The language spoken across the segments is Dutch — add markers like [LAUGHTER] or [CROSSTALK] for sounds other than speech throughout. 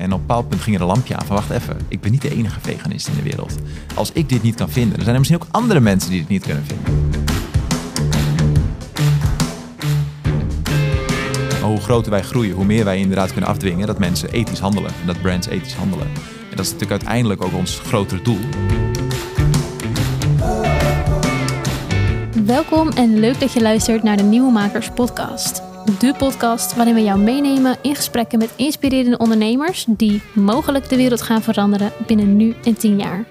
En op een bepaald punt ging er een lampje aan van wacht even, ik ben niet de enige veganist in de wereld. Als ik dit niet kan vinden, dan zijn er misschien ook andere mensen die dit niet kunnen vinden. Hoe groter wij groeien, hoe meer wij inderdaad kunnen afdwingen dat mensen ethisch handelen. En dat brands ethisch handelen. En dat is natuurlijk uiteindelijk ook ons grotere doel. Welkom en leuk dat je luistert naar de Nieuwe Makers podcast. De podcast waarin we jou meenemen in gesprekken met inspirerende ondernemers die mogelijk de wereld gaan veranderen binnen nu en tien jaar.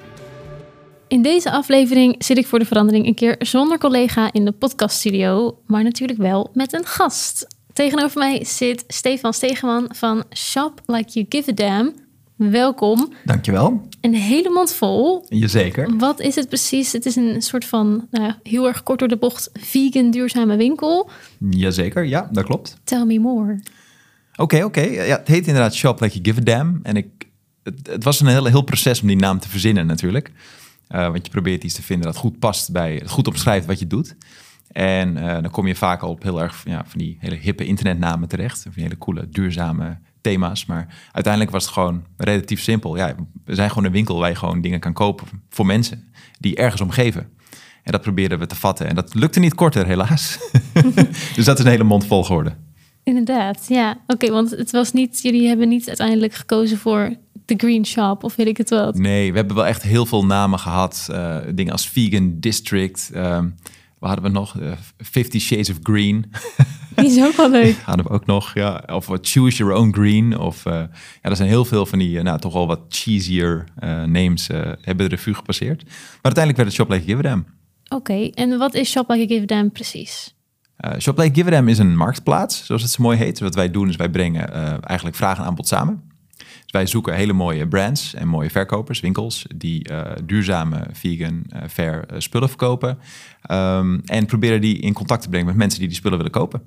In deze aflevering zit ik voor de verandering een keer zonder collega in de podcaststudio, maar natuurlijk wel met een gast. Tegenover mij zit Stefan Stegeman van Shop Like You Give a Damn. Welkom. Dankjewel. Een hele mond vol. Jazeker. Wat is het precies? Het is een soort van, nou heel erg kort door de bocht, vegan duurzame winkel. Jazeker, ja, dat klopt. Tell me more. Oké, oké. Ja, het heet inderdaad Shop Like You Give a Damn. En ik, het, het was een heel, heel proces om die naam te verzinnen natuurlijk. Uh, want je probeert iets te vinden dat goed past bij, het goed omschrijft wat je doet. En uh, dan kom je vaak al op heel erg ja, van die hele hippe internetnamen terecht. Van die hele coole, duurzame thema's. Maar uiteindelijk was het gewoon relatief simpel. Ja, we zijn gewoon een winkel waar je gewoon dingen kan kopen voor mensen die ergens om geven. En dat probeerden we te vatten. En dat lukte niet korter, helaas. [LAUGHS] dus dat is een hele mond vol geworden. Inderdaad, ja. Oké, want het was niet, jullie hebben niet uiteindelijk gekozen voor de Green Shop of weet ik het wel. Nee, we hebben wel echt heel veel namen gehad. Uh, dingen als Vegan District. Uh, we hadden we nog? Uh, Fifty Shades of Green. [LAUGHS] [LAUGHS] Die is ook wel leuk. [LAUGHS] hadden we ook nog, ja. Of Choose Your Own Green. Of uh, ja, er zijn heel veel van die, nou, toch wel wat cheesier names hebben de revue gepasseerd. Maar uiteindelijk werd het Shop Like Give Them. Oké, okay. en wat is Shop Like Give Them precies? Uh, Shop Like Give Them is een marktplaats, zoals het zo mooi heet. Wat wij doen is wij brengen eigenlijk vraag en aanbod samen. Dus wij zoeken hele mooie brands en mooie verkopers, winkels, die uh, duurzame, vegan, uh, fair uh, spullen verkopen. Um, en proberen die in contact te brengen met mensen die die spullen willen kopen.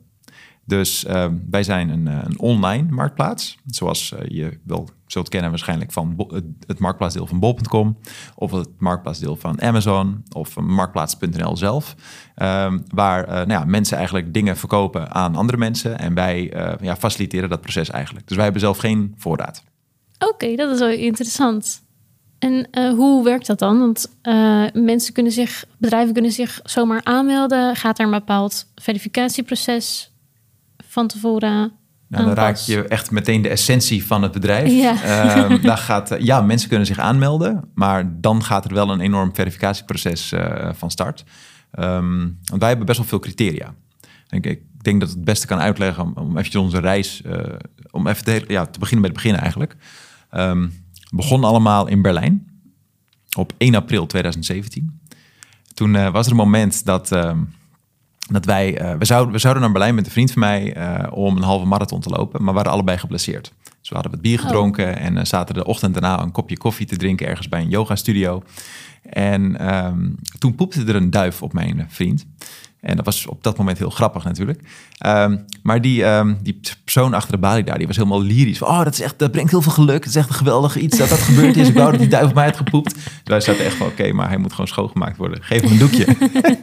Dus wij zijn een, een, online marktplaats, zoals je wel zult kennen waarschijnlijk van het, marktplaatsdeel van bol.com of het marktplaatsdeel van Amazon of marktplaats.nl zelf, um, waar nou ja, mensen eigenlijk dingen verkopen aan andere mensen en wij ja, faciliteren dat proces eigenlijk. Dus wij hebben zelf geen voorraad. Oké, dat is wel interessant. En hoe werkt dat dan? Want mensen kunnen zich, bedrijven kunnen zich zomaar aanmelden. Gaat er een bepaald verificatieproces van tevoren? Nou, dan raak je echt meteen de essentie van het bedrijf. Ja. Uh, [LAUGHS] daar gaat, ja, mensen kunnen zich aanmelden, maar dan gaat er wel een enorm verificatieproces uh, van start. Um, want wij hebben best wel veel criteria. Ik, ik denk dat het het beste kan uitleggen om, om eventjes onze reis, uh, om even te, ja, te beginnen met het begin eigenlijk. Um, begon allemaal in Berlijn op 1 april 2017. Toen was er een moment dat, dat wij, uh, we, zouden, we zouden naar Berlijn met een vriend van mij om een halve marathon te lopen, maar we waren allebei geblesseerd. Dus we hadden wat bier gedronken oh. en zaten de ochtend daarna een kopje koffie te drinken ergens bij een yoga studio. En um, toen poepte er een duif op mijn vriend. En dat was op dat moment heel grappig natuurlijk. Um, maar die, um, die persoon achter de balie daar, die was helemaal lyrisch. Oh, dat, is echt, dat brengt heel veel geluk. Het is echt een geweldig iets dat dat gebeurd is. Ik wou dat die duif op mij had gepoept. Dus wij zaten echt van, oké, maar hij moet gewoon schoongemaakt worden. Geef hem een doekje.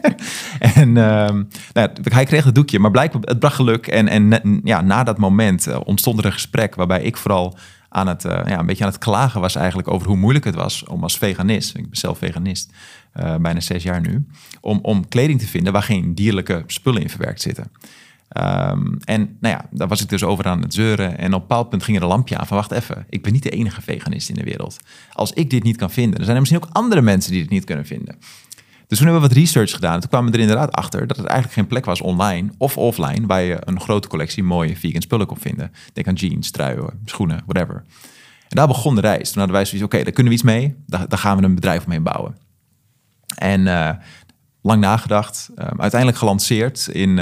[LAUGHS] en um, nou, hij kreeg het doekje, maar blijkbaar, het bracht geluk. En, en ja, na dat moment uh, ontstond er een gesprek waarbij ik vooral aan het, uh, ja, een beetje aan het klagen was eigenlijk over hoe moeilijk het was om als veganist, ik ben zelf veganist, uh, bijna zes jaar nu, om, om kleding te vinden waar geen dierlijke spullen in verwerkt zitten. Um, en nou ja, daar was ik dus over aan het zeuren. En op een bepaald punt ging er een lampje aan van wacht even, ik ben niet de enige veganist in de wereld. Als ik dit niet kan vinden, dan zijn er misschien ook andere mensen die dit niet kunnen vinden. Dus toen hebben we wat research gedaan. En toen kwamen we er inderdaad achter dat het eigenlijk geen plek was online of offline waar je een grote collectie mooie vegan spullen kon vinden. Denk aan jeans, truien, schoenen, whatever. En daar begon de reis. Toen hadden wij zoiets, oké, daar kunnen we iets mee. Daar, gaan we een bedrijf omheen bouwen. En uh, lang nagedacht, uh, uiteindelijk gelanceerd in,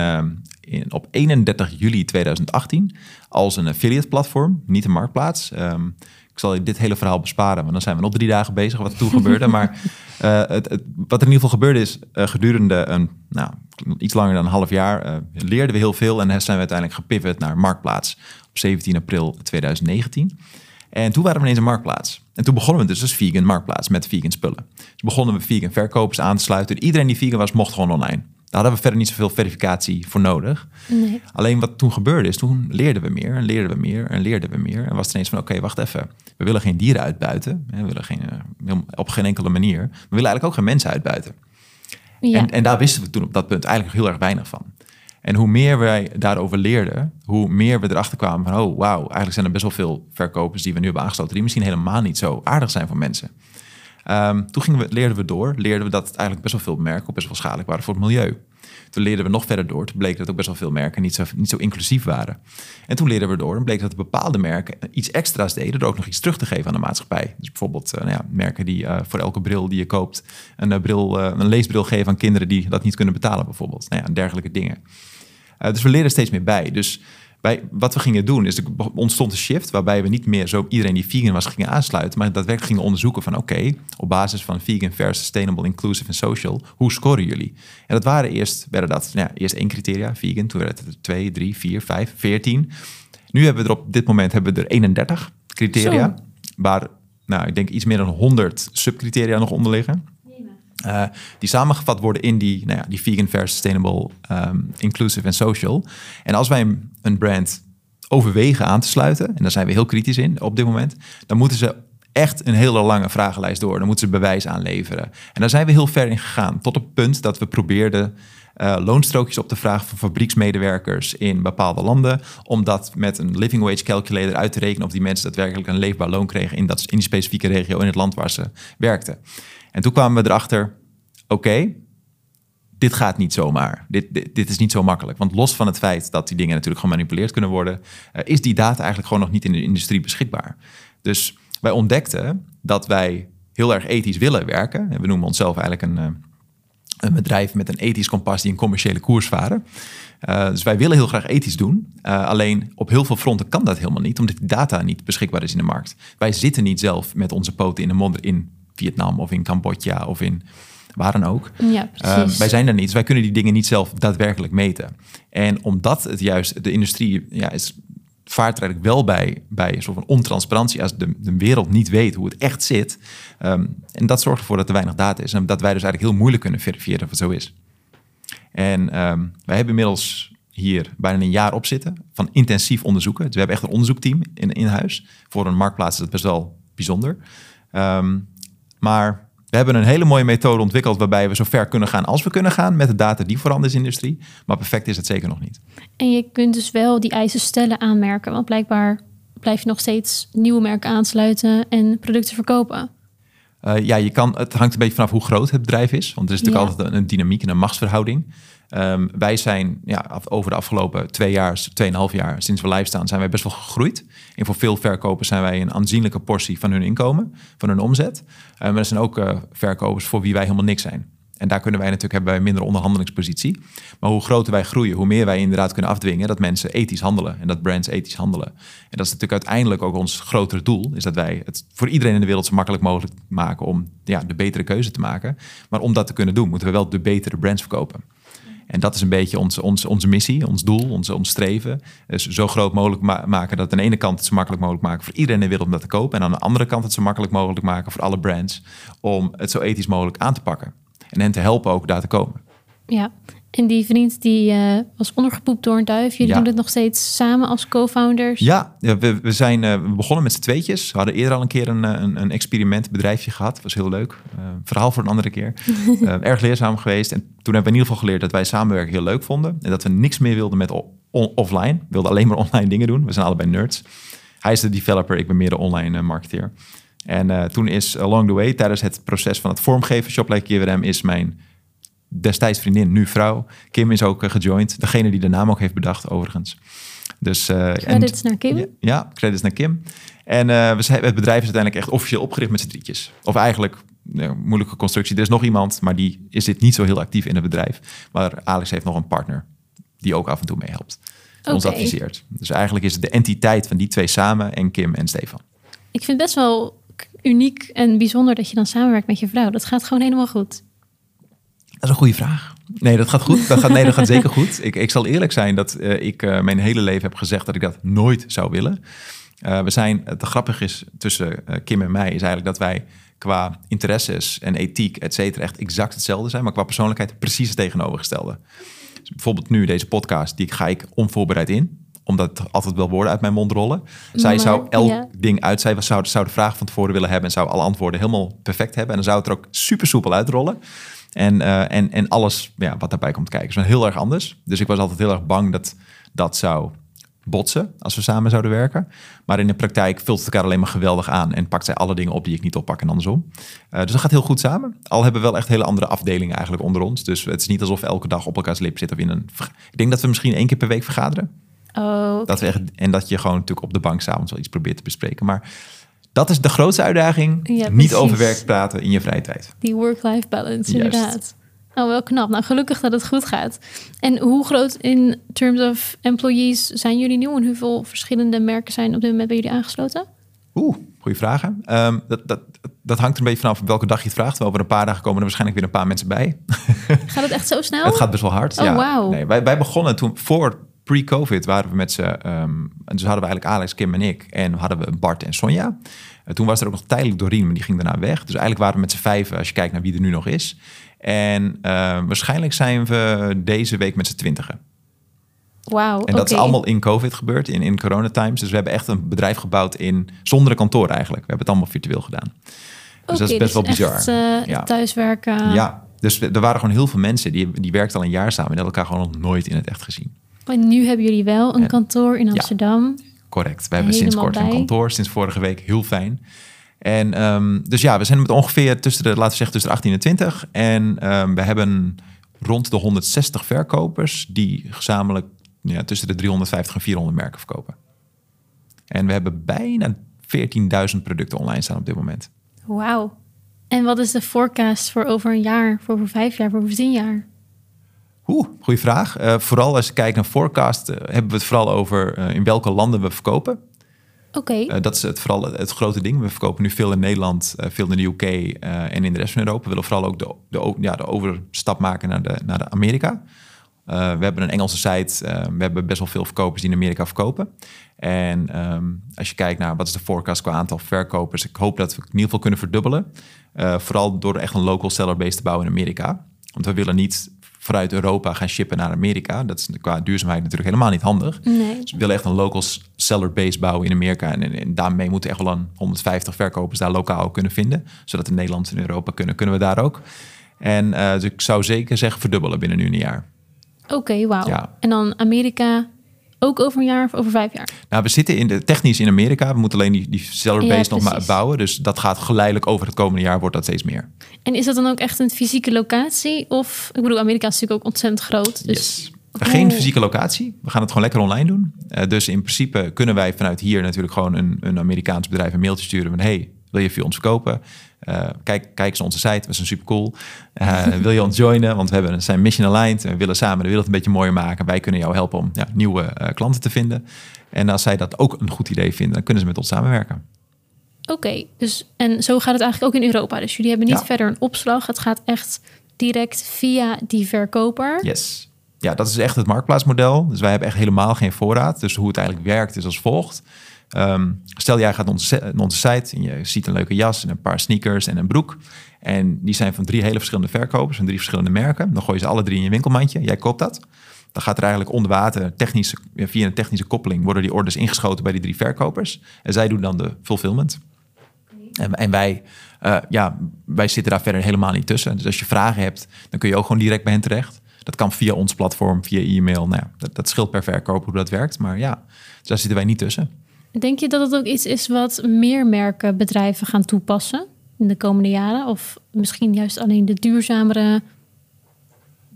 in, op 31 juli 2018 als een affiliate platform, niet een marktplaats. Um, ik zal je dit hele verhaal besparen, want dan zijn we nog drie dagen bezig wat er toen gebeurde. [LAUGHS] Maar uh, het, het, wat er in ieder geval gebeurde is, uh, gedurende een, nou, iets langer dan een half jaar uh, leerden we heel veel en zijn we uiteindelijk gepivot naar Marktplaats op 17 april 2019. En toen waren we ineens een marktplaats. En toen begonnen we dus als vegan marktplaats met vegan spullen. Dus begonnen we vegan verkopers aan te sluiten. Iedereen die vegan was, mocht gewoon online. Daar hadden we verder niet zoveel verificatie voor nodig. Nee. Alleen wat toen gebeurde is, toen leerden we meer en leerden we meer en leerden we meer. En was het ineens van, oké, wacht even. We willen geen dieren uitbuiten. We willen geen, eh, op geen enkele manier. We willen eigenlijk ook geen mensen uitbuiten. Ja. En, en daar wisten we toen op dat punt eigenlijk heel erg weinig van. En hoe meer wij daarover leerden, hoe meer we erachter kwamen van, oh wauw, eigenlijk zijn er best wel veel verkopers die we nu hebben aangesloten, die misschien helemaal niet zo aardig zijn voor mensen. Ehm, toen gingen we, leerden we door, leerden we dat eigenlijk best wel veel merken best wel schadelijk waren voor het milieu. Toen leerden we nog verder door. Toen bleek dat ook best wel veel merken niet zo, niet zo inclusief waren. En toen leerden we door en bleek dat bepaalde merken iets extra's deden... door ook nog iets terug te geven aan de maatschappij. Dus bijvoorbeeld uh, nou ja, merken die uh, voor elke bril die je koopt... een, uh, bril, een leesbril geven aan kinderen die dat niet kunnen betalen bijvoorbeeld. Nou ja, dergelijke dingen. dus we leren steeds meer bij. Dus wij, wat we gingen doen, is er ontstond een shift waarbij we niet meer zo iedereen die vegan was gingen aansluiten, maar daadwerkelijk gingen onderzoeken van oké, op basis van vegan, fair, sustainable, inclusive en social, hoe scoren jullie? En dat waren eerst, werden dat nou ja, eerst één criteria, vegan, toen werden het er twee, drie, vier, vijf, veertien. Nu hebben we er op dit moment hebben we er 31 criteria, waar nou, ik denk iets meer dan 100 subcriteria nog onder liggen. Uh, die samengevat worden in die, nou ja, die vegan, fair, sustainable, um, inclusive en social. En als wij een brand overwegen aan te sluiten, en daar zijn we heel kritisch in op dit moment, dan moeten ze echt een hele lange vragenlijst door. Dan moeten ze bewijs aanleveren. En daar zijn we heel ver in gegaan, tot het punt dat we probeerden uh, loonstrookjes op te vragen van fabrieksmedewerkers in bepaalde landen. Om dat met een living wage calculator uit te rekenen of die mensen daadwerkelijk een leefbaar loon kregen in, dat, in die specifieke regio in het land waar ze werkten. En toen kwamen we erachter, oké, dit gaat niet zomaar. Dit, dit, is niet zo makkelijk. Want los van het feit dat die dingen natuurlijk gemanipuleerd kunnen worden, uh, is die data eigenlijk gewoon nog niet in de industrie beschikbaar. Dus wij ontdekten dat wij heel erg ethisch willen werken. En we noemen onszelf eigenlijk een, uh, een bedrijf met een ethisch kompas die een commerciële koers varen. Uh, dus wij willen heel graag ethisch doen. alleen op heel veel fronten kan dat helemaal niet, omdat die data niet beschikbaar is in de markt. Wij zitten niet zelf met onze poten in de modder in Vietnam of in Cambodja of in waar dan ook. Ja, uh, wij zijn er niet, dus wij kunnen die dingen niet zelf daadwerkelijk meten. En omdat het juist de industrie ja, is, vaart er eigenlijk wel bij, bij een soort van ontransparantie als de, de wereld niet weet hoe het echt zit. Um, en dat zorgt ervoor dat er weinig data is en dat wij dus eigenlijk heel moeilijk kunnen verifiëren of het zo is. En um, wij hebben inmiddels hier bijna een jaar op zitten van intensief onderzoeken. Dus we hebben echt een onderzoekteam in, in huis. Voor een marktplaats is dat best wel bijzonder. Um, maar we hebben een hele mooie methode ontwikkeld waarbij we zo ver kunnen gaan als we kunnen gaan met de data die voorhanden is in de industrie. Maar perfect is het zeker nog niet. En je kunt dus wel die eisen stellen aanmerken, want blijkbaar blijf je nog steeds nieuwe merken aansluiten en producten verkopen. Uh, ja, je kan, het hangt een beetje vanaf hoe groot het bedrijf is. Want er is natuurlijk altijd een, dynamiek en een machtsverhouding. Um, wij zijn ja, over de afgelopen twee jaar, tweeënhalf jaar sinds we live staan, zijn wij best wel gegroeid. En voor veel verkopers zijn wij een aanzienlijke portie van hun inkomen, van hun omzet. Um, maar er zijn ook uh, verkopers voor wie wij helemaal niks zijn. En daar kunnen wij natuurlijk hebben wij minder onderhandelingspositie. Maar hoe groter wij groeien, hoe meer wij inderdaad kunnen afdwingen dat mensen ethisch handelen en dat brands ethisch handelen. En dat is natuurlijk uiteindelijk ook ons grotere doel, is dat wij het voor iedereen in de wereld zo makkelijk mogelijk maken om ja, de betere keuze te maken. Maar om dat te kunnen doen, moeten we wel de betere brands verkopen. En dat is een beetje onze, onze, missie, ons doel, onze, ons streven. Dus zo groot mogelijk maken dat aan de ene kant het zo makkelijk mogelijk maken voor iedereen in de wereld om dat te kopen. En aan de andere kant het zo makkelijk mogelijk maken voor alle brands om het zo ethisch mogelijk aan te pakken. En hen te helpen ook daar te komen. Ja, en die vriend die uh, was ondergepoept door een duif. Jullie doen het nog steeds samen als co-founders? Ja, we, we zijn uh, we begonnen met z'n tweetjes. We hadden eerder al een keer een, een, een experimentbedrijfje gehad. Dat was heel leuk. Uh, verhaal voor een andere keer. [LAUGHS] erg leerzaam geweest. En toen hebben we in ieder geval geleerd dat wij samenwerken heel leuk vonden. En dat we niks meer wilden met offline. We wilden alleen maar [LAUGHS] online dingen doen. We zijn allebei nerds. Hij is de developer, ik ben meer de online marketeer. En toen is along the way, tijdens het proces van het vormgeven, Shoplike KWM is mijn destijds vriendin, nu vrouw. Kim is ook uh, gejoind. Degene die de naam ook heeft bedacht, overigens. Dus, uh, credits naar Kim? Ja, credits naar Kim. En uh, we zijn, het bedrijf is uiteindelijk echt officieel opgericht met z'n drietjes. Of eigenlijk, moeilijke constructie. Er is nog iemand, maar die is dit niet zo heel actief in het bedrijf. Maar Alex heeft nog een partner die ook af en toe meehelpt. Okay. Ons adviseert. Dus eigenlijk is het de entiteit van die twee samen en Kim en Stefan. Ik vind het best wel uniek en bijzonder dat je dan samenwerkt met je vrouw. Dat gaat gewoon helemaal goed. Dat is een goede vraag. Nee, dat gaat goed. Dat gaat, nee, dat gaat zeker goed. Ik, ik zal eerlijk zijn dat uh, ik uh, mijn hele leven heb gezegd dat ik dat nooit zou willen. Uh, we zijn, het grappige is tussen Kim en mij, is eigenlijk dat wij qua interesses en ethiek, et cetera, echt exact hetzelfde zijn, maar qua persoonlijkheid precies het tegenovergestelde. Dus bijvoorbeeld nu deze podcast, die ga ik onvoorbereid in omdat het altijd wel woorden uit mijn mond rollen. Zij zou elk ding uit, zij zou, zou de vraag van tevoren willen hebben en zou alle antwoorden helemaal perfect hebben. En dan zou het er ook super soepel uitrollen. En, uh, en, en alles ja, wat daarbij komt kijken. is wel heel erg anders. Dus ik was altijd heel erg bang dat dat zou botsen als we samen zouden werken. Maar in de praktijk vult het elkaar alleen maar geweldig aan en pakt zij alle dingen op die ik niet oppak en andersom. Uh, dus dat gaat heel goed samen. Al hebben we wel echt hele andere afdelingen eigenlijk onder ons. Dus het is niet alsof we elke dag op elkaars lip zitten. Of in een... Ik denk dat we misschien één keer per week vergaderen. Oh, dat we echt, en dat je gewoon natuurlijk op de bank s'avonds wel iets probeert te bespreken. Maar dat is de grootste uitdaging. niet over werk praten in je vrije tijd. Die work-life balance, inderdaad. Oh, wel knap. Nou, gelukkig dat het goed gaat. En hoe groot in terms of employees zijn jullie nu? En hoeveel verschillende merken zijn op dit moment bij jullie aangesloten? Oeh, goede vragen. Um, dat, dat, dat hangt er een beetje vanaf welke dag je het vraagt. Wel over een paar dagen komen er waarschijnlijk weer een paar mensen bij. Gaat het echt zo [LAUGHS] snel? het gaat best wel hard. Oh, ja. wow. Nee, wij, wij begonnen toen voor pre-COVID waren we met z'n... Um, dus hadden we eigenlijk Alex, Kim en ik. En hadden we Bart en Sonja. Toen was er ook nog tijdelijk Doreen, maar die ging daarna weg. Dus eigenlijk waren we met z'n vijven, als je kijkt naar wie er nu nog is. En uh, waarschijnlijk zijn we deze week met z'n twintigen. Wauw. En dat okay. is allemaal in COVID gebeurd, in, in coronatimes. Dus we hebben echt een bedrijf gebouwd in zonder een kantoor eigenlijk. We hebben het allemaal virtueel gedaan. Dus okay, dat is best dus wel bizar. Echt, uh, ja. Thuiswerken. Ja, dus er waren gewoon heel veel mensen die, die werkten al een jaar samen en hadden elkaar gewoon nog nooit in het echt gezien. En nu hebben jullie wel een kantoor in Amsterdam. Ja, correct. We hebben sinds kort een kantoor, sinds vorige week. Heel fijn. En um, dus ja, we zijn met ongeveer tussen de, laten we zeggen, tussen de 18 en 20. En um, we hebben rond de 160 verkopers die gezamenlijk ja, tussen de 350 en 400 merken verkopen. En we hebben bijna 14.000 producten online staan op dit moment. Wauw. En wat is de forecast voor over een jaar, voor over vijf jaar, voor over tien jaar? Oeh, goede vraag. Uh, vooral als je kijkt naar forecast, uh, hebben we het vooral over uh, in welke landen we verkopen. Oké. Okay. dat is het, vooral het grote ding. We verkopen nu veel in Nederland, veel in de UK en in de rest van Europa. We willen vooral ook de, de, ja, de overstap maken naar, de, naar de Amerika. we hebben een Engelse site. we hebben best wel veel verkopers die in Amerika verkopen. En um, als je kijkt naar wat is de forecast qua aantal verkopers, ik hoop dat we in ieder geval kunnen verdubbelen. vooral door echt een local seller base te bouwen in Amerika. Want we willen niet vanuit Europa gaan shippen naar Amerika. Dat is qua duurzaamheid natuurlijk helemaal niet handig. Nee. Dus we willen echt een local seller base bouwen in Amerika. En, en, daarmee moeten echt wel een 150 verkopers daar lokaal kunnen vinden. Zodat de Nederlanders in Europa kunnen, kunnen we daar ook. En uh, dus ik zou zeker zeggen verdubbelen binnen nu een jaar. Oké, okay, wauw. Ja. En dan Amerika ook over een jaar of over vijf jaar? Nou, we zitten in de, technisch in Amerika. We moeten alleen die, die seller base ja, nog maar bouwen. Dus dat gaat geleidelijk over het komende jaar wordt dat steeds meer. En is dat dan ook echt een fysieke locatie? Of, ik bedoel, Amerika is natuurlijk ook ontzettend groot. Dus... Yes. Geen fysieke locatie. We gaan het gewoon lekker online doen. Uh, dus in principe kunnen wij vanuit hier natuurlijk gewoon een, een Amerikaans bedrijf een mailtje sturen van hey, wil je via ons verkopen? Uh, kijk, kijk eens onze site, we zijn super cool. Uh, wil je ons joinen? Want we hebben, zijn mission aligned. We willen samen de wereld een beetje mooier maken. Wij kunnen jou helpen om ja, nieuwe uh, klanten te vinden. En als zij dat ook een goed idee vinden, dan kunnen ze met ons samenwerken. Oké, okay, dus en zo gaat het eigenlijk ook in Europa. Dus jullie hebben niet ja. verder een opslag. Het gaat echt direct via die verkoper. Yes. Ja, dat is echt het marktplaatsmodel. Dus wij hebben echt helemaal geen voorraad. Dus hoe het eigenlijk werkt is als volgt. Um, stel jij gaat naar onze, naar onze site en je ziet een leuke jas en een paar sneakers en een broek. En die zijn van drie hele verschillende verkopers, van drie verschillende merken. Dan gooi je ze alle drie in je winkelmandje. Jij koopt dat. Dan gaat er eigenlijk onder water, via een technische koppeling, worden die orders ingeschoten bij die drie verkopers. En zij doen dan de fulfillment. En, en wij, uh, ja, wij zitten daar verder helemaal niet tussen. Dus als je vragen hebt, dan kun je ook gewoon direct bij hen terecht. Dat kan via ons platform, via e-mail. Nou ja, dat, dat scheelt per verkoper hoe dat werkt. Maar ja, dus daar zitten wij niet tussen. Denk je dat het ook iets is wat meer merken bedrijven gaan toepassen in de komende jaren? Of misschien juist alleen de duurzamere.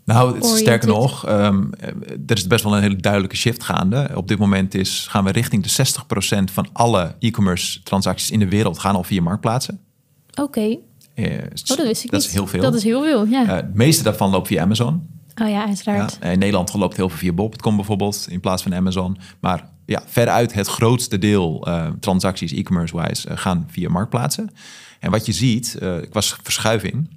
Nou, sterker nog, um, er is best wel een hele duidelijke shift gaande. Op dit moment is, gaan we richting de 60% van alle e-commerce transacties in de wereld gaan al via marktplaatsen. Oké. Okay. Uh, oh, dat wist ik dat niet. is heel veel. Dat is heel veel, ja. Uh, het meeste daarvan loopt via Amazon. Oh ja, uiteraard. Ja, in Nederland loopt heel veel via Bob.com bijvoorbeeld, in plaats van Amazon. Maar ja, veruit het grootste deel uh, transacties e-commerce-wise uh, gaan via marktplaatsen. En wat je ziet, uh, was verschuiving,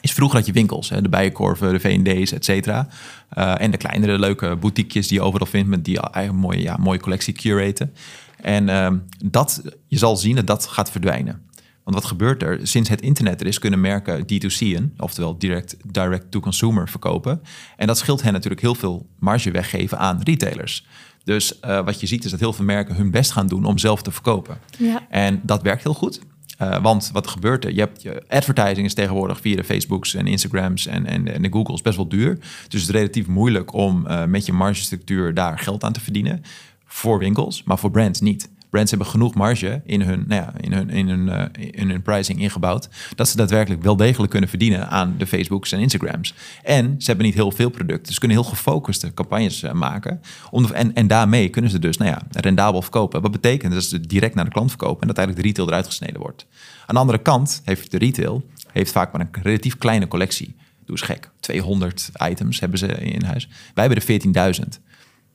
is vroeger had je winkels, hè, de Bijenkorven, de V&D's, et cetera. en de kleinere leuke boutiquejes die je overal vindt met die eigen mooie, ja, mooie collectie curaten. En ehm, dat, je zal zien dat dat gaat verdwijnen. Want wat gebeurt er? Sinds het internet er is, kunnen merken D2C'en, oftewel direct, direct to consumer, verkopen. En dat scheelt hen natuurlijk heel veel marge weggeven aan retailers. Dus uh, wat je ziet is dat heel veel merken hun best gaan doen om zelf te verkopen. Ja. En dat werkt heel goed. Uh, want wat gebeurt er? Je hebt je advertising is tegenwoordig via de Facebooks en Instagrams en, en, en de Googles best wel duur. Dus het is relatief moeilijk om uh, met je margestructuur daar geld aan te verdienen. Voor winkels, maar voor brands niet brands hebben genoeg marge in hun, nou ja, in hun, in hun, uh, in hun pricing ingebouwd. Dat ze daadwerkelijk wel degelijk kunnen verdienen aan de Facebooks en Instagrams. En ze hebben niet heel veel producten. Ze kunnen heel gefocuste campagnes uh, maken. Om en, en daarmee kunnen ze dus nou ja, rendabel verkopen. Wat betekent dat ze direct naar de klant verkopen en dat eigenlijk de retail eruit gesneden wordt. Aan de andere kant heeft de retail heeft vaak maar een relatief kleine collectie. Doe eens gek. 200 items hebben ze in huis. Wij hebben er 14.000.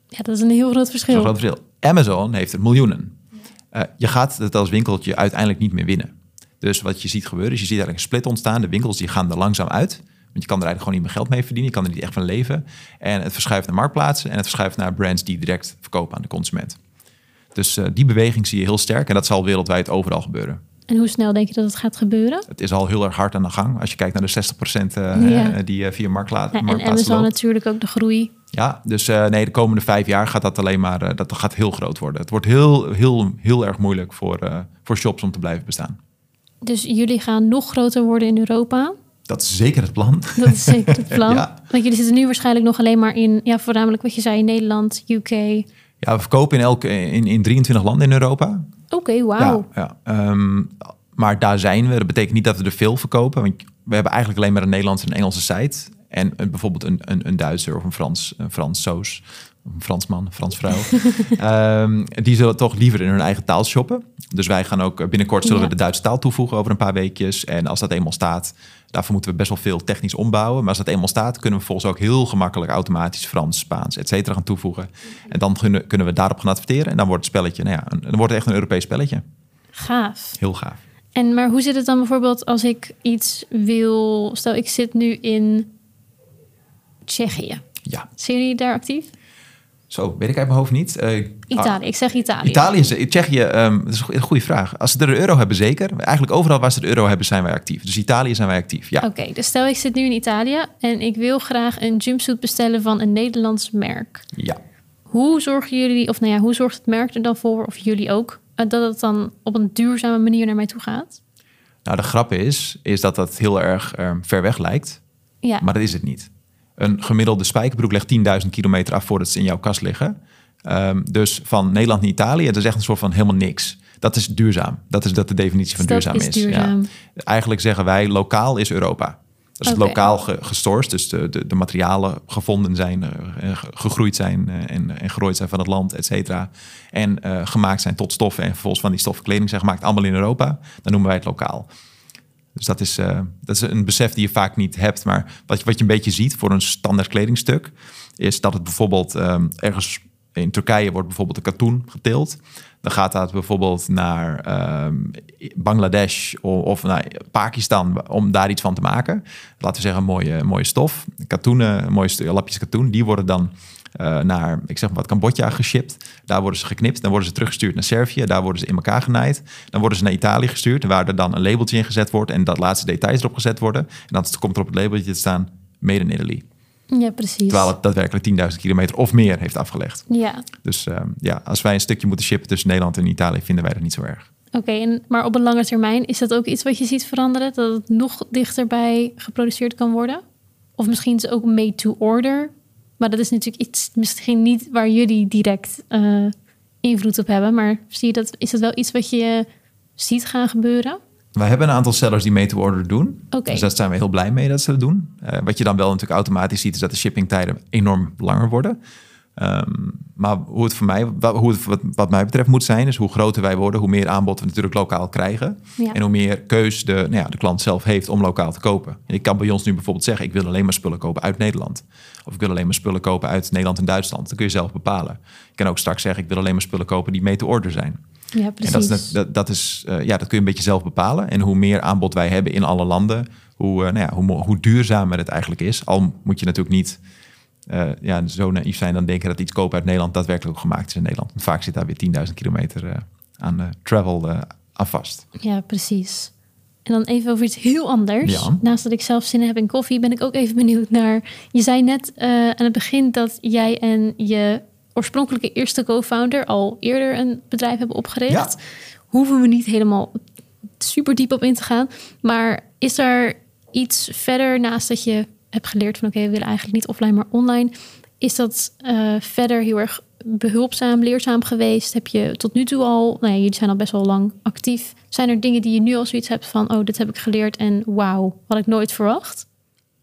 Ja, dat is een heel groot verschil. Een groot verschil. Amazon heeft er miljoenen. Uh, je gaat het als winkeltje uiteindelijk niet meer winnen. Dus wat je ziet gebeuren is, je ziet eigenlijk een split ontstaan. De winkels die gaan er langzaam uit. Want je kan er eigenlijk gewoon niet meer geld mee verdienen. Je kan er niet echt van leven. En het verschuift naar marktplaatsen en het verschuift naar brands die direct verkopen aan de consument. Dus uh, die beweging zie je heel sterk en dat zal wereldwijd overal gebeuren. En hoe snel denk je dat het gaat gebeuren? Het is al heel erg hard aan de gang. Als je kijkt naar de 60% uh, ja. die via marktplaatsen. Ja, en Amazon natuurlijk ook de groei ja, dus uh, nee, de komende vijf jaar gaat dat alleen maar uh, dat gaat heel groot worden. Het wordt heel, heel, heel erg moeilijk voor, uh, voor shops om te blijven bestaan. Dus jullie gaan nog groter worden in Europa? Dat is zeker het plan. Dat is zeker het [LAUGHS] plan. ja. Want jullie zitten nu waarschijnlijk nog alleen maar in, ja, voornamelijk wat je zei, in Nederland, UK. Ja, we verkopen in, elke, in, in 23 landen in Europa. Oké, okay, wauw. Ja, ja. Um, maar daar zijn we. Dat betekent niet dat we er veel verkopen. Want we hebben eigenlijk alleen maar een Nederlandse en Engelse site. En bijvoorbeeld een, een, een Duitser of een Frans, een Frans Soos, een Fransman, een Frans vrouw. um, [LAUGHS] die zullen toch liever in hun eigen taal shoppen. Dus wij gaan ook binnenkort zullen we de Duitse taal toevoegen over een paar weekjes. En als dat eenmaal staat, daarvoor moeten we best wel veel technisch ombouwen. Maar als dat eenmaal staat, kunnen we volgens ook heel gemakkelijk automatisch Frans, Spaans, et cetera gaan toevoegen. En dan kunnen, kunnen we daarop gaan adverteren. En dan wordt het spelletje, nou ja, een, dan wordt het echt een Europees spelletje. Gaaf. Heel gaaf. En maar hoe zit het dan bijvoorbeeld als ik iets wil... Stel, ik zit nu in Tsjechië. Ja. Zijn jullie daar actief? Zo, weet ik uit mijn hoofd niet. Uh, Italië, ik zeg Italië. Italië, is, Tsjechië, um, dat is een goede vraag. Als ze er de euro hebben, zeker. Eigenlijk overal waar ze de euro hebben, zijn wij actief. Dus Italië zijn wij actief, ja. Oké, dus stel ik zit nu in Italië en ik wil graag een jumpsuit bestellen van een Nederlands merk. Ja. Hoe zorgen jullie, of nou ja, hoe zorgt het merk er dan voor, of jullie ook, eh, dat het dan op een duurzame manier naar mij toe gaat? Nou, de grap is, is dat dat heel erg um, ver weg lijkt. Ja. Maar dat is het niet. Een gemiddelde spijkerbroek legt 10.000 kilometer af voordat ze in jouw kast liggen. Um, dus van Nederland naar Italië, dat is echt een soort van helemaal niks. Dat is duurzaam. Dat is dat de definitie van duurzaam is. Duurzaam. Ja. Eigenlijk zeggen wij, lokaal is Europa. Dat is okay. lokaal ge dus de, de, de, materialen gevonden zijn, uh, gegroeid zijn uh, en, en gerooid zijn van het land, et cetera. En uh, gemaakt zijn tot stoffen en vervolgens van die stoffen kleding zijn gemaakt, allemaal in Europa. Dan noemen wij het lokaal. Dus dat is, uh, dat is een besef die je vaak niet hebt. Maar wat, wat je een beetje ziet voor een standaard kledingstuk, is dat het bijvoorbeeld um, ergens in Turkije wordt bijvoorbeeld de katoen geteeld. Dan gaat dat bijvoorbeeld naar um, Bangladesh of, of, naar Pakistan om daar iets van te maken. Laten we zeggen, mooie, mooie stof. Katoenen, mooie lapjes katoen, die worden dan uh, naar, ik zeg maar wat, Cambodja geshipped. Daar worden ze geknipt. Dan worden ze teruggestuurd naar Servië. Daar worden ze in elkaar genaaid. Dan worden ze naar Italië gestuurd, waar er dan een labeltje in gezet wordt en dat laatste details erop gezet worden. En dan komt er op het labeltje te staan Made in Italy. Ja, precies. Terwijl het daadwerkelijk 10.000 kilometer of meer heeft afgelegd. Ja. Dus uh, ja, als wij een stukje moeten shippen tussen Nederland en Italië, vinden wij dat niet zo erg. Oké, okay, maar op een lange termijn is dat ook iets wat je ziet veranderen? Dat het nog dichterbij geproduceerd kan worden? Of misschien is het ook made to order? Maar dat is natuurlijk iets, misschien niet waar jullie direct uh, invloed op hebben. Maar zie je dat, is dat wel iets wat je ziet gaan gebeuren? Wij hebben een aantal sellers die mee to order doen. Okay. Dus daar zijn we heel blij mee dat ze dat doen. Uh, wat je dan wel natuurlijk automatisch ziet, is dat de shippingtijden enorm langer worden. Um, maar hoe het voor mij, hoe het wat, wat, mij betreft moet zijn, is hoe groter wij worden, hoe meer aanbod we natuurlijk lokaal krijgen. Ja. En hoe meer keus de, nou ja, de klant zelf heeft om lokaal te kopen. Ik kan bij ons nu bijvoorbeeld zeggen, ik wil alleen maar spullen kopen uit Nederland. Of ik wil alleen maar spullen kopen uit Nederland en Duitsland. Dat kun je zelf bepalen. Ik kan ook straks zeggen, ik wil alleen maar spullen kopen die mee te order zijn. Ja, precies. En dat, is, dat, dat is, uh, ja, dat kun je een beetje zelf bepalen. En hoe meer aanbod wij hebben in alle landen, hoe, uh, nou ja, hoe, hoe duurzamer het eigenlijk is. Al moet je natuurlijk niet uh, ja, zo naïef zijn dan denken dat iets kopen uit Nederland daadwerkelijk ook gemaakt is in Nederland. Want vaak zit daar weer 10.000 kilometer uh, aan uh, travel aan vast. Ja, precies. En dan even over iets heel anders. Naast dat ik zelf zin heb in koffie, ben ik ook even benieuwd naar. Je zei net aan het begin dat jij en je oorspronkelijke eerste co-founder al eerder een bedrijf hebben opgericht. Ja. Hoeven we niet helemaal super diep op in te gaan. Maar is er iets verder naast dat je hebt geleerd van oké, we willen eigenlijk niet offline, maar online. Is dat uh, verder heel erg behulpzaam, leerzaam geweest? Heb je tot nu toe al, nou ja, jullie zijn al best wel lang actief. Zijn er dingen die je nu al zoiets hebt van, oh, dit heb ik geleerd en wauw, had ik nooit verwacht?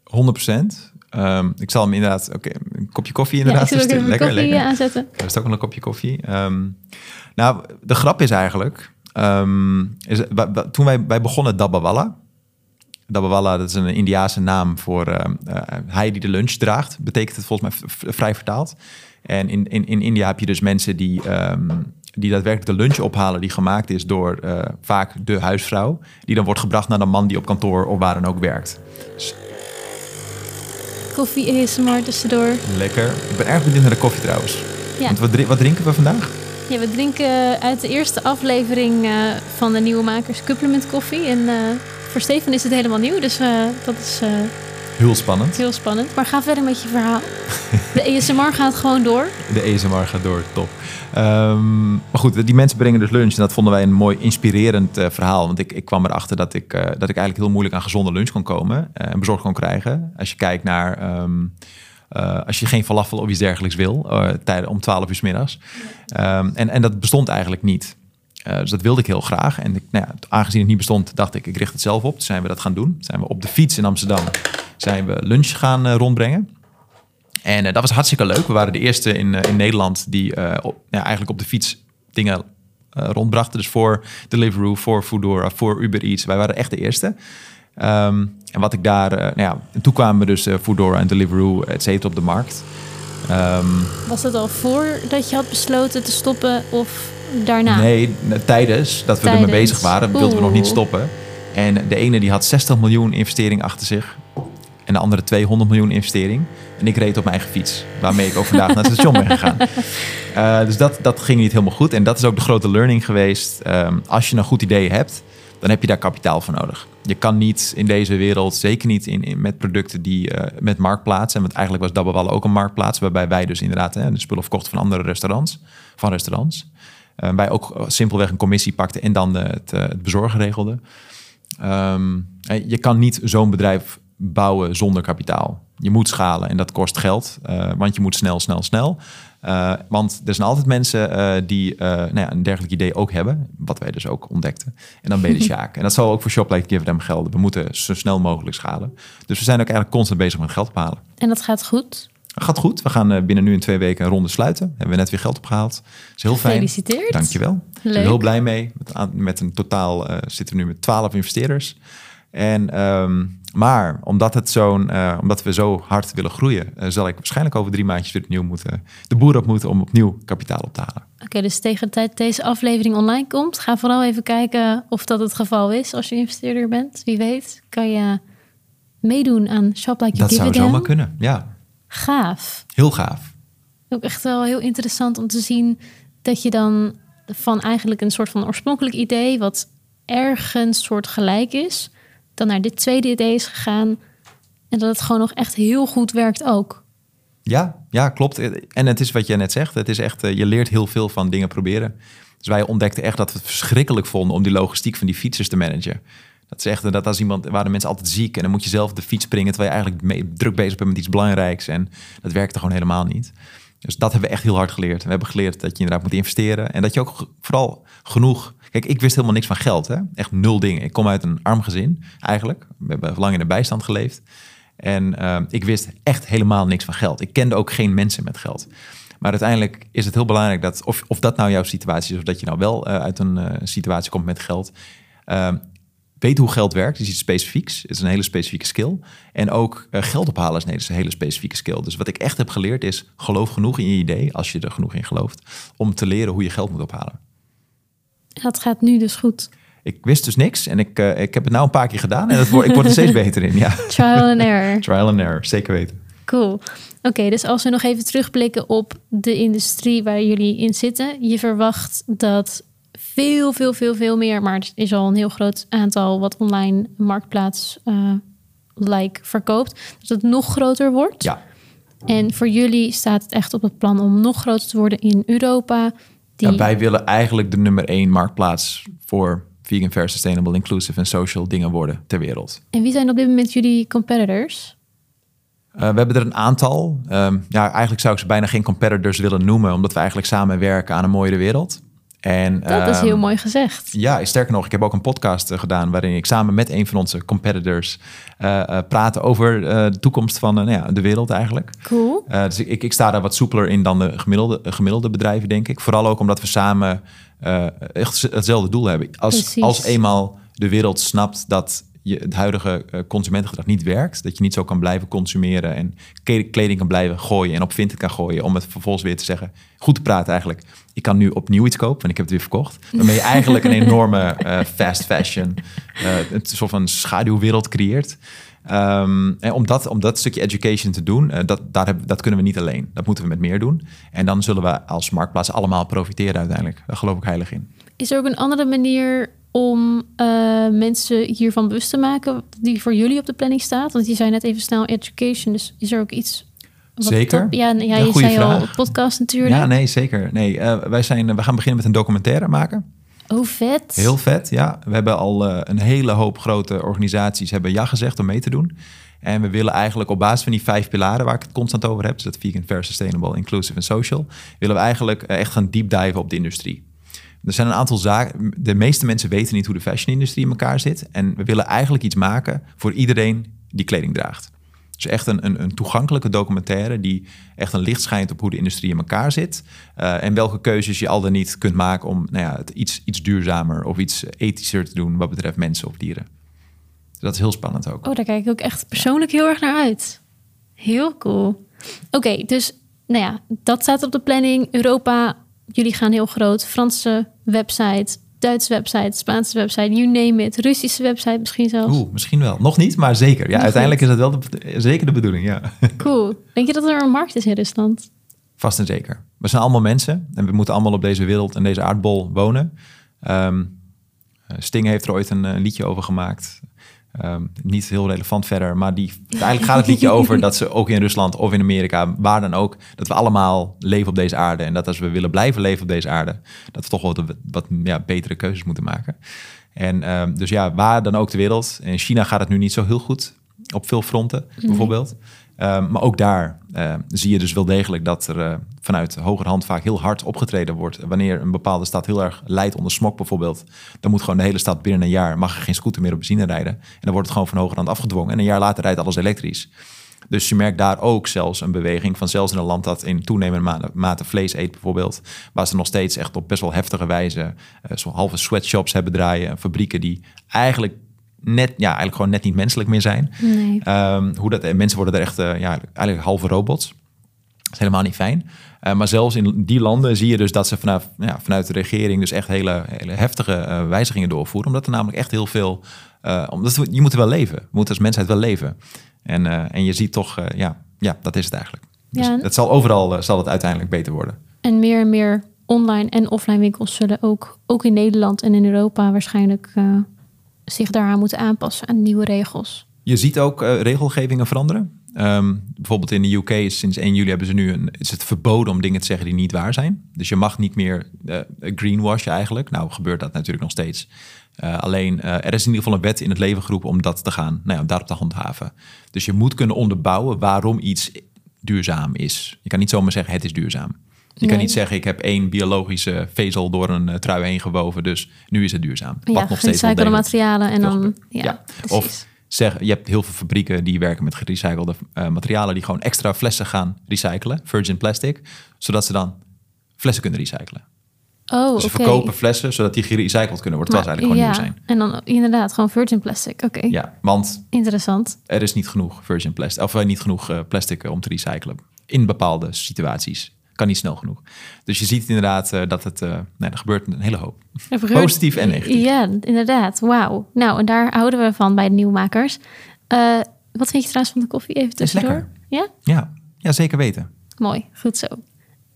100 procent. Um, ik zal hem inderdaad, oké, een kopje koffie inderdaad. Ja, ik dus lekker, koffie lekker. aanzetten. Er is ook een kopje koffie. Um, nou, de grap is eigenlijk, um, is, toen wij, wij begonnen Dabbawalla, Dabbawalla, dat is een Indiaanse naam voor uh, uh, hij die de lunch draagt, betekent het volgens mij vrij vertaald. En in, in, in India heb je dus mensen die, um, die daadwerkelijk de lunch ophalen die gemaakt is door uh, vaak de huisvrouw. Die dan wordt gebracht naar de man die op kantoor of waar dan ook werkt. Dus... Koffie ASMR tussendoor. Lekker. Ik ben erg benieuwd naar de koffie trouwens. Ja. Want wat, wat drinken we vandaag? Ja, we drinken uit de eerste aflevering van de Nieuwe Makers Supplement Koffie. En voor Steven is het helemaal nieuw, dus uh, dat is Heel spannend. Heel spannend. Maar ga verder met je verhaal. De ESMR gaat gewoon door. De ESMR gaat door, top. Um, maar goed, die mensen brengen dus lunch. En dat vonden wij een mooi inspirerend uh, verhaal. Want ik, ik kwam erachter dat ik, uh, dat ik eigenlijk heel moeilijk aan gezonde lunch kon komen. Uh, en bezorgd kon krijgen. Als je kijkt naar... Um, als je geen falafel of iets dergelijks wil, tijden om 12 uur s middags. Um, en, en dat bestond eigenlijk niet. Uh, dus dat wilde ik heel graag. En nou ja, aangezien het niet bestond, dacht ik, ik richt het zelf op. Dus zijn we dat gaan doen. Zijn we op de fiets in Amsterdam zijn we lunch gaan uh, rondbrengen. En uh, dat was hartstikke leuk. We waren de eerste in, in Nederland die ja, eigenlijk op de fiets dingen rondbrachten. Dus voor Deliveroo, voor Foodora, voor Uber Eats. Wij waren echt de eerste. Um, en wat ik daar, nou ja, en toen kwamen dus Foodora en Deliveroo, et op de markt. Um, was het al voordat je had besloten te stoppen of daarna? Nee, tijdens dat we ermee bezig waren, wilden we nog niet stoppen. En de ene die had 60 miljoen investering achter zich. En de andere 200 miljoen investering. En ik reed op mijn eigen fiets, waarmee ik ook vandaag naar het [LAUGHS] station ben gegaan. Uh, dus dat, dat ging niet helemaal goed. En dat is ook de grote learning geweest. Um, als je een goed idee hebt, dan heb je daar kapitaal voor nodig. Je kan niet in deze wereld, zeker niet in, in met producten die uh, met marktplaatsen. Want eigenlijk was Dabbawalla ook een marktplaats, waarbij wij dus inderdaad hè, de spullen verkochten van andere restaurants. Van restaurants. Uh, wij ook simpelweg een commissie pakten en dan de, het, het bezorgen regelden. Um, je kan niet zo'n bedrijf bouwen zonder kapitaal. Je moet schalen en dat kost geld, uh, want je moet snel, snel, snel. Uh, want er zijn altijd mensen uh, die nou ja, een dergelijk idee ook hebben, wat wij dus ook ontdekten. En dan ben je de [LAUGHS] Sjaak. en dat zal ook voor Shoplight Give Them gelden. We moeten zo snel mogelijk schalen. Dus we zijn ook eigenlijk constant bezig met geld ophalen. En dat gaat goed? Gaat goed. We gaan binnen nu in twee weken een ronde sluiten. Hebben we net weer geld opgehaald. Dat is heel fijn. Gefeliciteerd. Dankjewel. Leuk. Ik ben heel blij mee. Met, met een totaal zitten we nu met 12 investeerders. En, um, maar omdat, het zo'n, uh, omdat we zo hard willen groeien, uh, zal ik waarschijnlijk over drie maandjes weer opnieuw moeten, de boer op moeten om opnieuw kapitaal op te halen. Oké, okay, dus tegen de tijd deze aflevering online komt, ga vooral even kijken of dat het geval is als je investeerder bent. Wie weet, kan je meedoen aan Shop Like Dat zou zomaar kunnen, ja. Gaaf. Heel gaaf. Ook echt wel heel interessant om te zien dat je dan van eigenlijk een soort van oorspronkelijk idee, wat ergens soort gelijk is, dan naar dit tweede idee is gegaan. En dat het gewoon nog echt heel goed werkt ook. Ja, ja, klopt. En het is wat je net zegt. Het is echt, eh, je leert heel veel van dingen proberen. Dus wij ontdekten echt dat we het verschrikkelijk vonden om die logistiek van die fietsers te managen. Dat is dat als iemand, waren mensen altijd ziek en dan moet je zelf de fiets springen terwijl je eigenlijk druk bezig bent met iets belangrijks. En dat werkte gewoon helemaal niet. Dus dat hebben we echt heel hard geleerd. We hebben geleerd dat je inderdaad moet investeren en dat je ook vooral genoeg Kijk, ik wist helemaal niks van geld. Hè? Echt nul dingen. Ik kom uit een arm gezin, eigenlijk. We hebben lang in de bijstand geleefd. En uh, ik wist echt helemaal niks van geld. Ik kende ook geen mensen met geld. Maar uiteindelijk is het heel belangrijk dat, of, of dat nou jouw situatie is, of dat je nou wel uh, uit een uh, situatie komt met geld. Weet hoe geld werkt, is iets specifieks. Het is een hele specifieke skill. En ook geld ophalen is, nee, is een hele specifieke skill. Dus wat ik echt heb geleerd is, geloof genoeg in je idee, als je er genoeg in gelooft, om te leren hoe je geld moet ophalen. Dat gaat nu dus goed. Ik wist dus niks en ik, uh, ik heb het nou een paar keer gedaan en het ik word er steeds [LAUGHS] beter in. Ja. Trial and error. [LAUGHS] Trial and error, zeker weten. Cool. Oké, dus als we nog even terugblikken op de industrie waar jullie in zitten. Je verwacht dat veel, veel, veel, veel meer. Maar het is al een heel groot aantal wat online marktplaats uh, like verkoopt. Dat het nog groter wordt. Ja. En voor jullie staat het echt op het plan om nog groter te worden in Europa. Die... Ja, wij willen eigenlijk de nummer één marktplaats voor vegan, fair, sustainable, inclusive en social dingen worden ter wereld. En wie zijn op dit moment jullie competitors? Uh, we hebben er een aantal. Um, ja, eigenlijk zou ik ze bijna geen competitors willen noemen, omdat we eigenlijk samenwerken aan een mooiere wereld. En, dat is heel ehm, mooi gezegd. Ja, sterker nog, ik heb ook een podcast uh, gedaan waarin ik samen met een van onze competitors uh, uh, praten over de toekomst van nou ja, de wereld eigenlijk. Cool. dus ik, ik, sta daar wat soepeler in dan de gemiddelde, gemiddelde bedrijven, denk ik. Vooral ook omdat we samen echt hetzelfde doel hebben. Als, als eenmaal de wereld snapt dat je het huidige uh, consumentengedrag niet werkt. Dat je niet zo kan blijven consumeren en kleding kan blijven gooien en op Vinted kan gooien. Om het vervolgens weer te zeggen, goed te praten eigenlijk. Ik kan nu opnieuw iets kopen, want ik heb het weer verkocht. Waarmee je eigenlijk een enorme uh, fast fashion, uh, een soort van schaduwwereld creëert. Um, en om dat, om dat stukje education te doen, dat, daar hebben, dat kunnen we niet alleen. Dat moeten we met meer doen. En dan zullen we als marktplaats allemaal profiteren uiteindelijk. Daar geloof ik heilig in. Is er ook een andere manier om uh, mensen hiervan bewust te maken die voor jullie op de planning staat? Want je zei net even snel education, dus is er ook iets... Zeker. ja, ja, je zei vraag. al podcast natuurlijk. Ja, nee, zeker. Nee, uh, wij zijn, we gaan beginnen met een documentaire maken. Oh, vet. Heel vet, ja. We hebben al uh, een hele hoop grote organisaties hebben ja gezegd om mee te doen. En we willen eigenlijk op basis van die vijf pilaren waar ik het constant over heb, dus dat vegan, fair, sustainable, inclusive en social, willen we eigenlijk echt gaan deep dive op de industrie. Er zijn een aantal zaken. De meeste mensen weten niet hoe de fashion-industrie in elkaar zit. En we willen eigenlijk iets maken voor iedereen die kleding draagt. Dus echt een, een, een toegankelijke documentaire die echt een licht schijnt op hoe de industrie in elkaar zit. Uh, en welke keuzes je al dan niet kunt maken om nou ja, het iets, iets duurzamer of iets ethischer te doen wat betreft mensen of dieren. Dat is heel spannend ook. Oh, daar kijk ik ook echt persoonlijk heel erg naar uit. Heel cool. Oké, dus nou ja, dat staat op de planning. Europa jullie gaan heel groot. Franse website, Duitse website, Spaanse website, you name it. Russische website misschien zelfs. Oeh, misschien wel. Nog niet, maar zeker. Ja, uiteindelijk is dat wel de, zeker de bedoeling, ja. [LAUGHS] Cool. Denk je dat er een markt is in Rusland? Vast en zeker. We zijn allemaal mensen en we moeten allemaal op deze wereld en deze aardbol wonen. Um, Sting heeft er ooit een, een liedje over gemaakt. Um, niet heel relevant verder, maar die, eigenlijk gaat het liedje over dat ze ook in Rusland of in Amerika, waar dan ook, dat we allemaal leven op deze aarde. En dat als we willen blijven leven op deze aarde, dat we toch wel wat, wat ja, betere keuzes moeten maken. En um, dus ja, waar dan ook de wereld. In China gaat het nu niet zo heel goed op veel fronten, bijvoorbeeld. Ehm, maar ook daar uh, zie je dus wel degelijk dat er uh, vanuit hogerhand vaak heel hard opgetreden wordt. Wanneer een bepaalde stad heel erg leidt onder smok bijvoorbeeld, dan moet gewoon de hele stad binnen een jaar, mag er geen scooter meer op benzine rijden. En dan wordt het gewoon van hogerhand afgedwongen. En een jaar later rijdt alles elektrisch. Dus je merkt daar ook zelfs een beweging van zelfs in een land dat in toenemende mate vlees eet bijvoorbeeld, waar ze nog steeds echt op best wel heftige wijze uh, zo halve sweatshops hebben draaien, fabrieken die eigenlijk net, ja, eigenlijk gewoon net niet menselijk meer zijn. Nee. Um, hoe dat, en mensen worden er echt, uh, ja, eigenlijk halve robots. Dat is helemaal niet fijn. Uh, maar zelfs in die landen zie je dus dat ze vanaf, ja, vanuit de regering dus echt hele, hele heftige uh, wijzigingen doorvoeren. Omdat er namelijk echt heel veel, omdat we, je moet er wel leven. Moet als mensheid wel leven. En, en je ziet toch, ja, ja, dat is het eigenlijk. Dus ja. het zal overal zal het uiteindelijk beter worden. En meer en meer online en offline winkels zullen ook, ook in Nederland en in Europa waarschijnlijk zich daaraan moeten aanpassen aan nieuwe regels. Je ziet ook uh, regelgevingen veranderen. Um, bijvoorbeeld in de UK sinds 1 juli hebben ze nu een, is het verboden om dingen te zeggen die niet waar zijn. Dus je mag niet meer uh, greenwashen eigenlijk. Nou gebeurt dat natuurlijk nog steeds. Uh, alleen er is in ieder geval een wet in het leven geroepen om dat te gaan, nou ja, daarop te handhaven. Dus je moet kunnen onderbouwen waarom iets duurzaam is. Je kan niet zomaar zeggen het is duurzaam. Je kan niet zeggen, ik heb één biologische vezel door een uh, trui heen gewoven, dus nu is het duurzaam. Ja, Wat nog steeds materialen en dan... Ja, ja. Of zeg, je hebt heel veel fabrieken die werken met gerecyclede uh, materialen die gewoon extra flessen gaan recyclen, virgin plastic, zodat ze dan flessen kunnen recyclen. Oh, dus ze verkopen flessen zodat die gerecycled kunnen worden, terwijl ze eigenlijk gewoon nieuw zijn. En dan inderdaad gewoon virgin plastic, oké. Ja, want... Interessant. Er is niet genoeg virgin plastic, of niet genoeg plastic om te recyclen in bepaalde situaties kan niet snel genoeg. Dus je ziet inderdaad uh, dat het, uh, nee, er gebeurt een hele hoop. Positief en negatief. Ja, inderdaad. Wauw. Nou, en daar houden we van bij de nieuwmakers. Uh, wat vind je trouwens van de koffie? Even tussendoor. Ja? ja? Ja, zeker weten. Mooi, goed zo.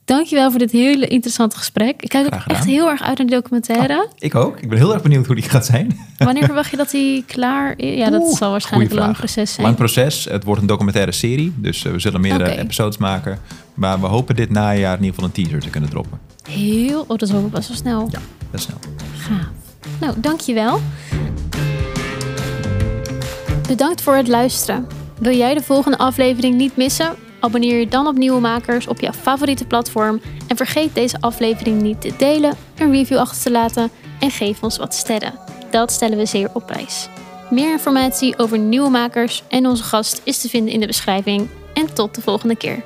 dankjewel voor dit hele interessante gesprek. Ik kijk ook echt heel erg uit naar de documentaire. Oh, ik ook. Ik ben heel erg benieuwd hoe die gaat zijn. [LAUGHS] Wanneer verwacht je dat die klaar is? Ja, dat zal waarschijnlijk een lang proces zijn. Lang proces. Het wordt een documentaire serie. Dus eh, we zullen meerdere episodes maken. Maar we hopen dit najaar in ieder geval een teaser te kunnen droppen. Heel... Oh, dat is ook best wel snel. Ja, best snel. Gaaf. Nou, dankjewel. Bedankt voor het luisteren. Wil jij de volgende aflevering niet missen? Abonneer je dan op Nieuwe Makers op jouw favoriete platform. En vergeet deze aflevering niet te delen, een review achter te laten en geef ons wat sterren. Dat stellen we zeer op prijs. Meer informatie over Nieuwe Makers en onze gast is te vinden in de beschrijving. En tot de volgende keer.